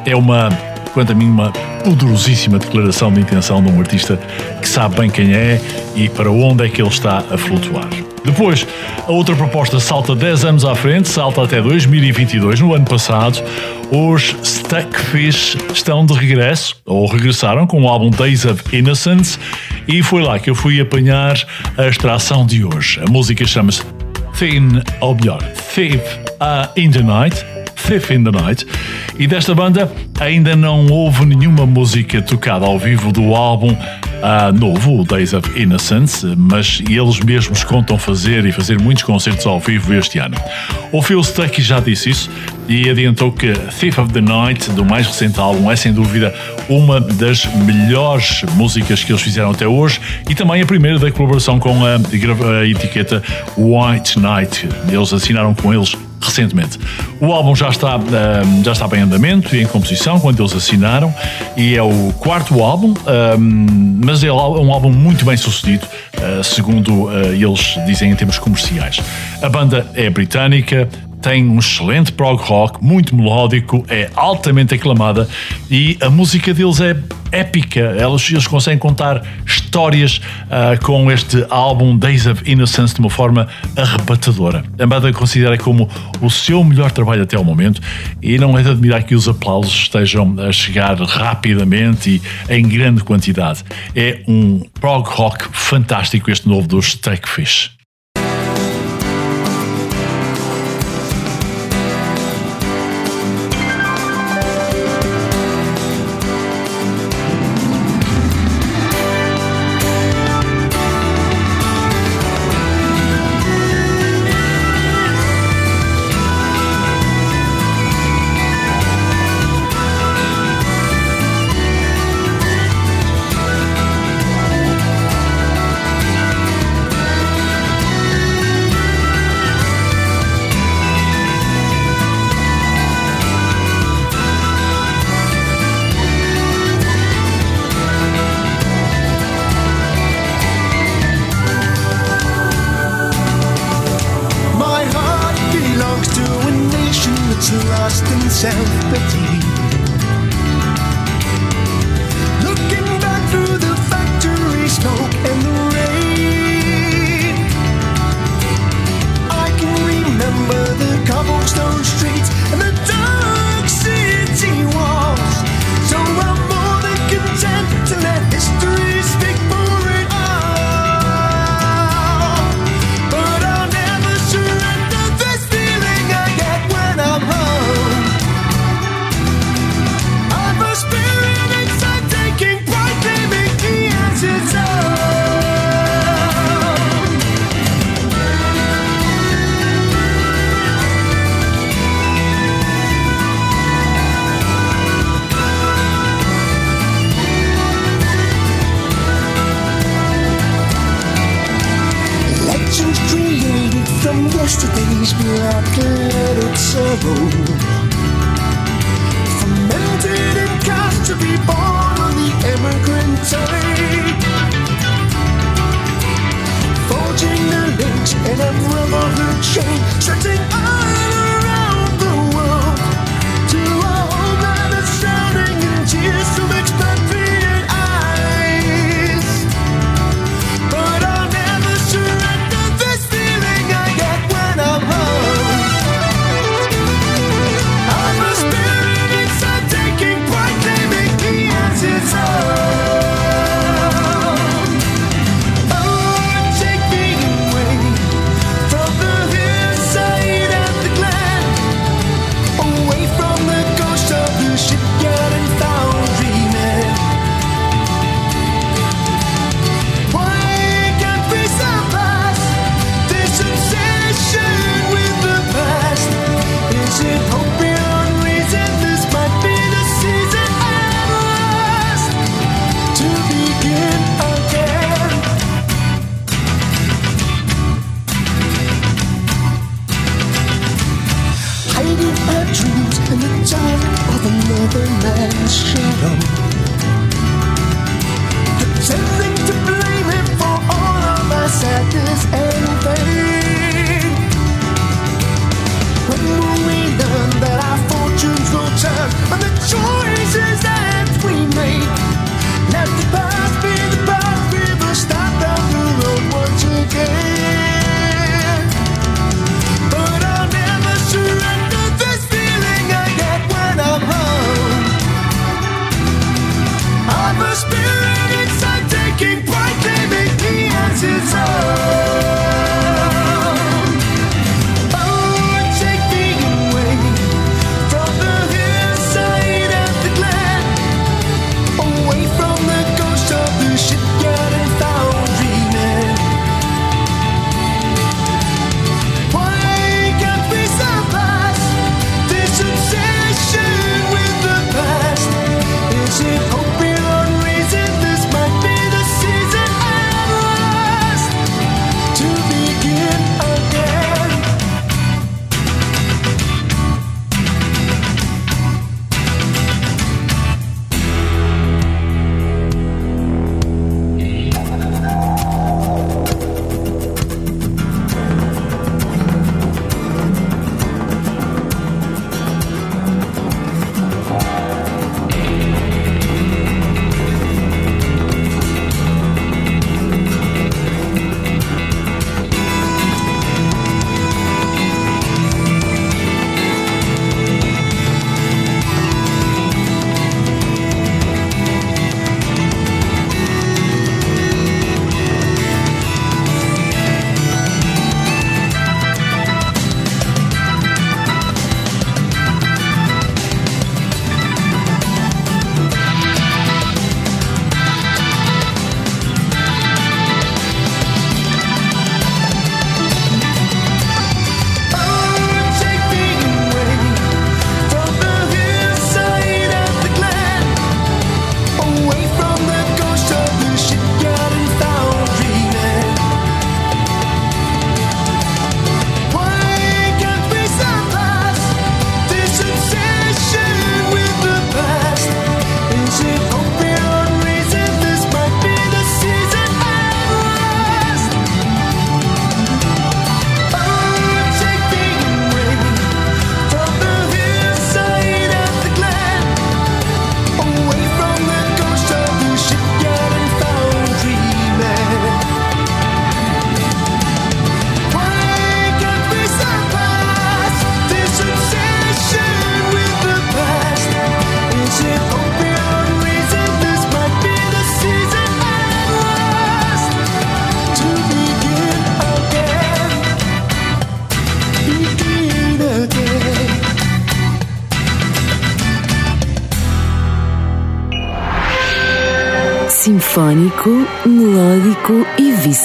É uma quanto a mim, uma poderosíssima declaração de intenção de um artista que sabe bem quem é e para onde é que ele está a flutuar. Depois, a outra proposta salta 10 anos à frente, salta até 2022. No ano passado, os Stuckfish estão de regresso, ou regressaram, com o álbum Days of Innocence, e foi lá que eu fui apanhar a extração de hoje. A música chama-se Thin, ou melhor, Thief uh, in the Night, Thief in the Night, e desta banda ainda não houve nenhuma música tocada ao vivo do álbum uh, novo, Days of Innocence, mas eles mesmos contam fazer e fazer muitos concertos ao vivo este ano. O Phil Stuckey já disse isso e adiantou que Thief of the Night, do mais recente álbum, é sem dúvida uma das melhores músicas que eles fizeram até hoje e também a primeira da colaboração com a, a etiqueta White Knight. Eles assinaram com eles recentemente. O álbum já está, um, já está em andamento e em composição quando eles assinaram e é o quarto álbum, um, mas é um álbum muito bem sucedido, uh, segundo uh, eles dizem em termos comerciais. A banda é britânica, tem um excelente prog rock, muito melódico, é altamente aclamada e a música deles é épica. Eles, eles conseguem contar histórias uh, com este álbum Days of Innocence de uma forma arrebatadora. A banda considera como o seu melhor trabalho até o momento e não é de admirar que os aplausos estejam a chegar rapidamente e em grande quantidade. É um prog rock fantástico este novo dos Techfish. self-pity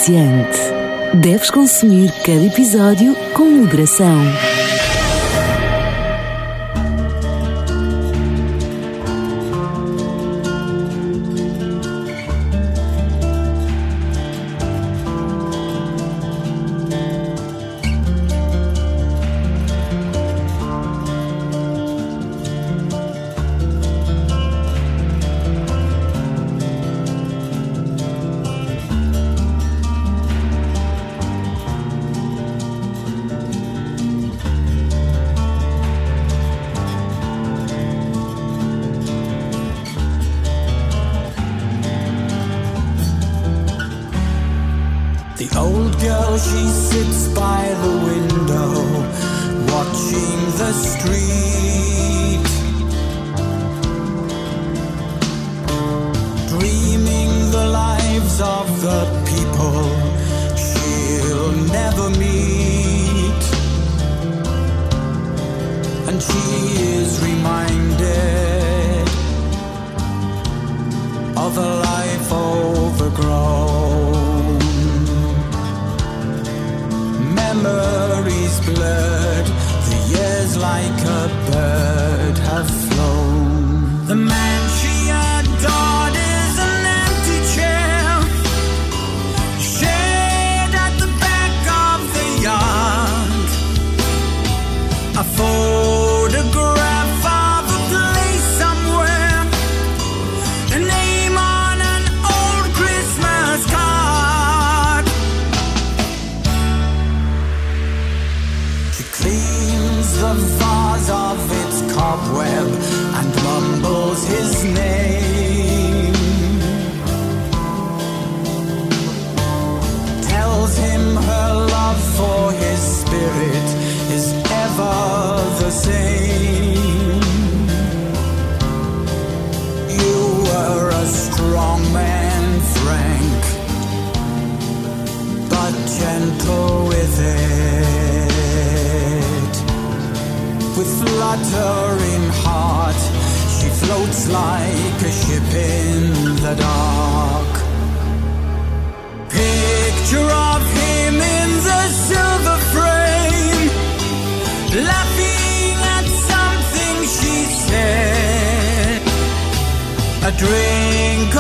viciante. Deves consumir cada episódio com moderação. Fluttering heart. She floats like a ship in the dark. Picture of him in the silver frame, laughing at something she said. A drink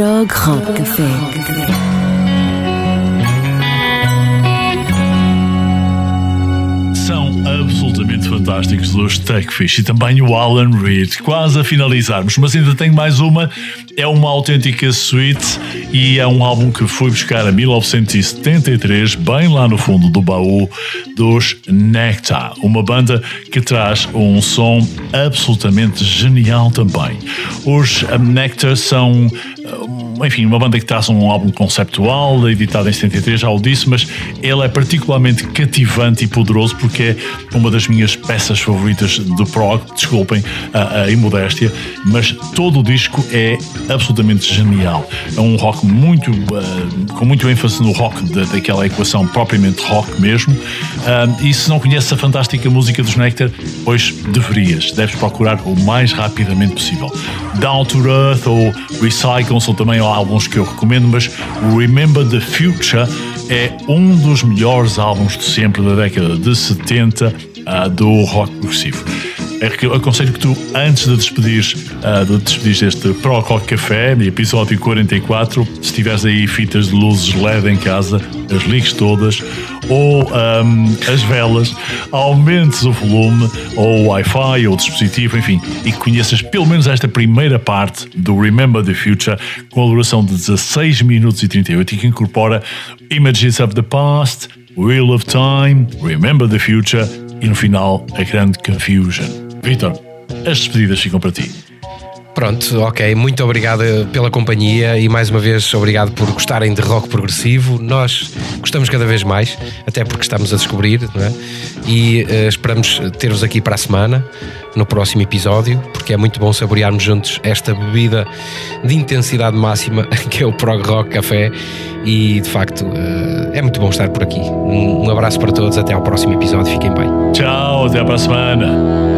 Prog Rock Café. São absolutamente fantásticos os Tuckfish e também o Alan Reed. Quase a finalizarmos, mas ainda tenho mais uma. É uma autêntica suite e é um álbum que fui buscar a 1973, bem lá no fundo do baú dos Nectar. Uma banda que traz um som absolutamente genial também. Os Nectar são enfim, uma banda que traz um álbum conceptual, editado em 73, já o disse, mas ele é particularmente cativante e poderoso porque é uma das minhas peças favoritas do prog, desculpem a, a imodéstia, mas todo o disco é absolutamente genial. É um rock muito, uh, com muito ênfase no rock, da, daquela equação propriamente rock mesmo. Uh, e se não conheces a fantástica música dos Nectar, pois deverias, deves procurar o mais rapidamente possível. Down to Earth ou Recycle são também álbuns que eu recomendo, mas Remember the Future é um dos melhores álbuns de sempre da década de 70 uh, do rock progressivo. É que eu aconselho que tu, antes de despedires, uh, de despedires deste Pro Rock Café, episódio 44, se tiveres aí fitas de luzes LED em casa, as ligues todas, ou um, as velas, aumentes o volume, ou o Wi-Fi, ou o dispositivo, enfim, e conheças pelo menos esta primeira parte do Remember the Future, com a duração de 16 minutos e 38, e que incorpora Images of the Past, Wheel of Time, Remember the Future e no final a grande Confusion. Vitor, as despedidas ficam para ti. Pronto, ok. Muito obrigado pela companhia e mais uma vez obrigado por gostarem de rock progressivo. Nós gostamos cada vez mais, até porque estamos a descobrir, não é? E uh, esperamos ter-vos aqui para a semana, no próximo episódio, porque é muito bom saborearmos juntos esta bebida de intensidade máxima que é o Prog Rock Café. E de facto uh, é muito bom estar por aqui. Um, um abraço para todos, até ao próximo episódio. Fiquem bem. Tchau, até para a semana.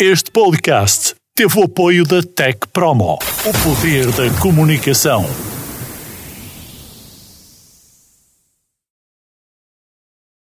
Este podcast teve o apoio da Tech Promo, o poder da comunicação.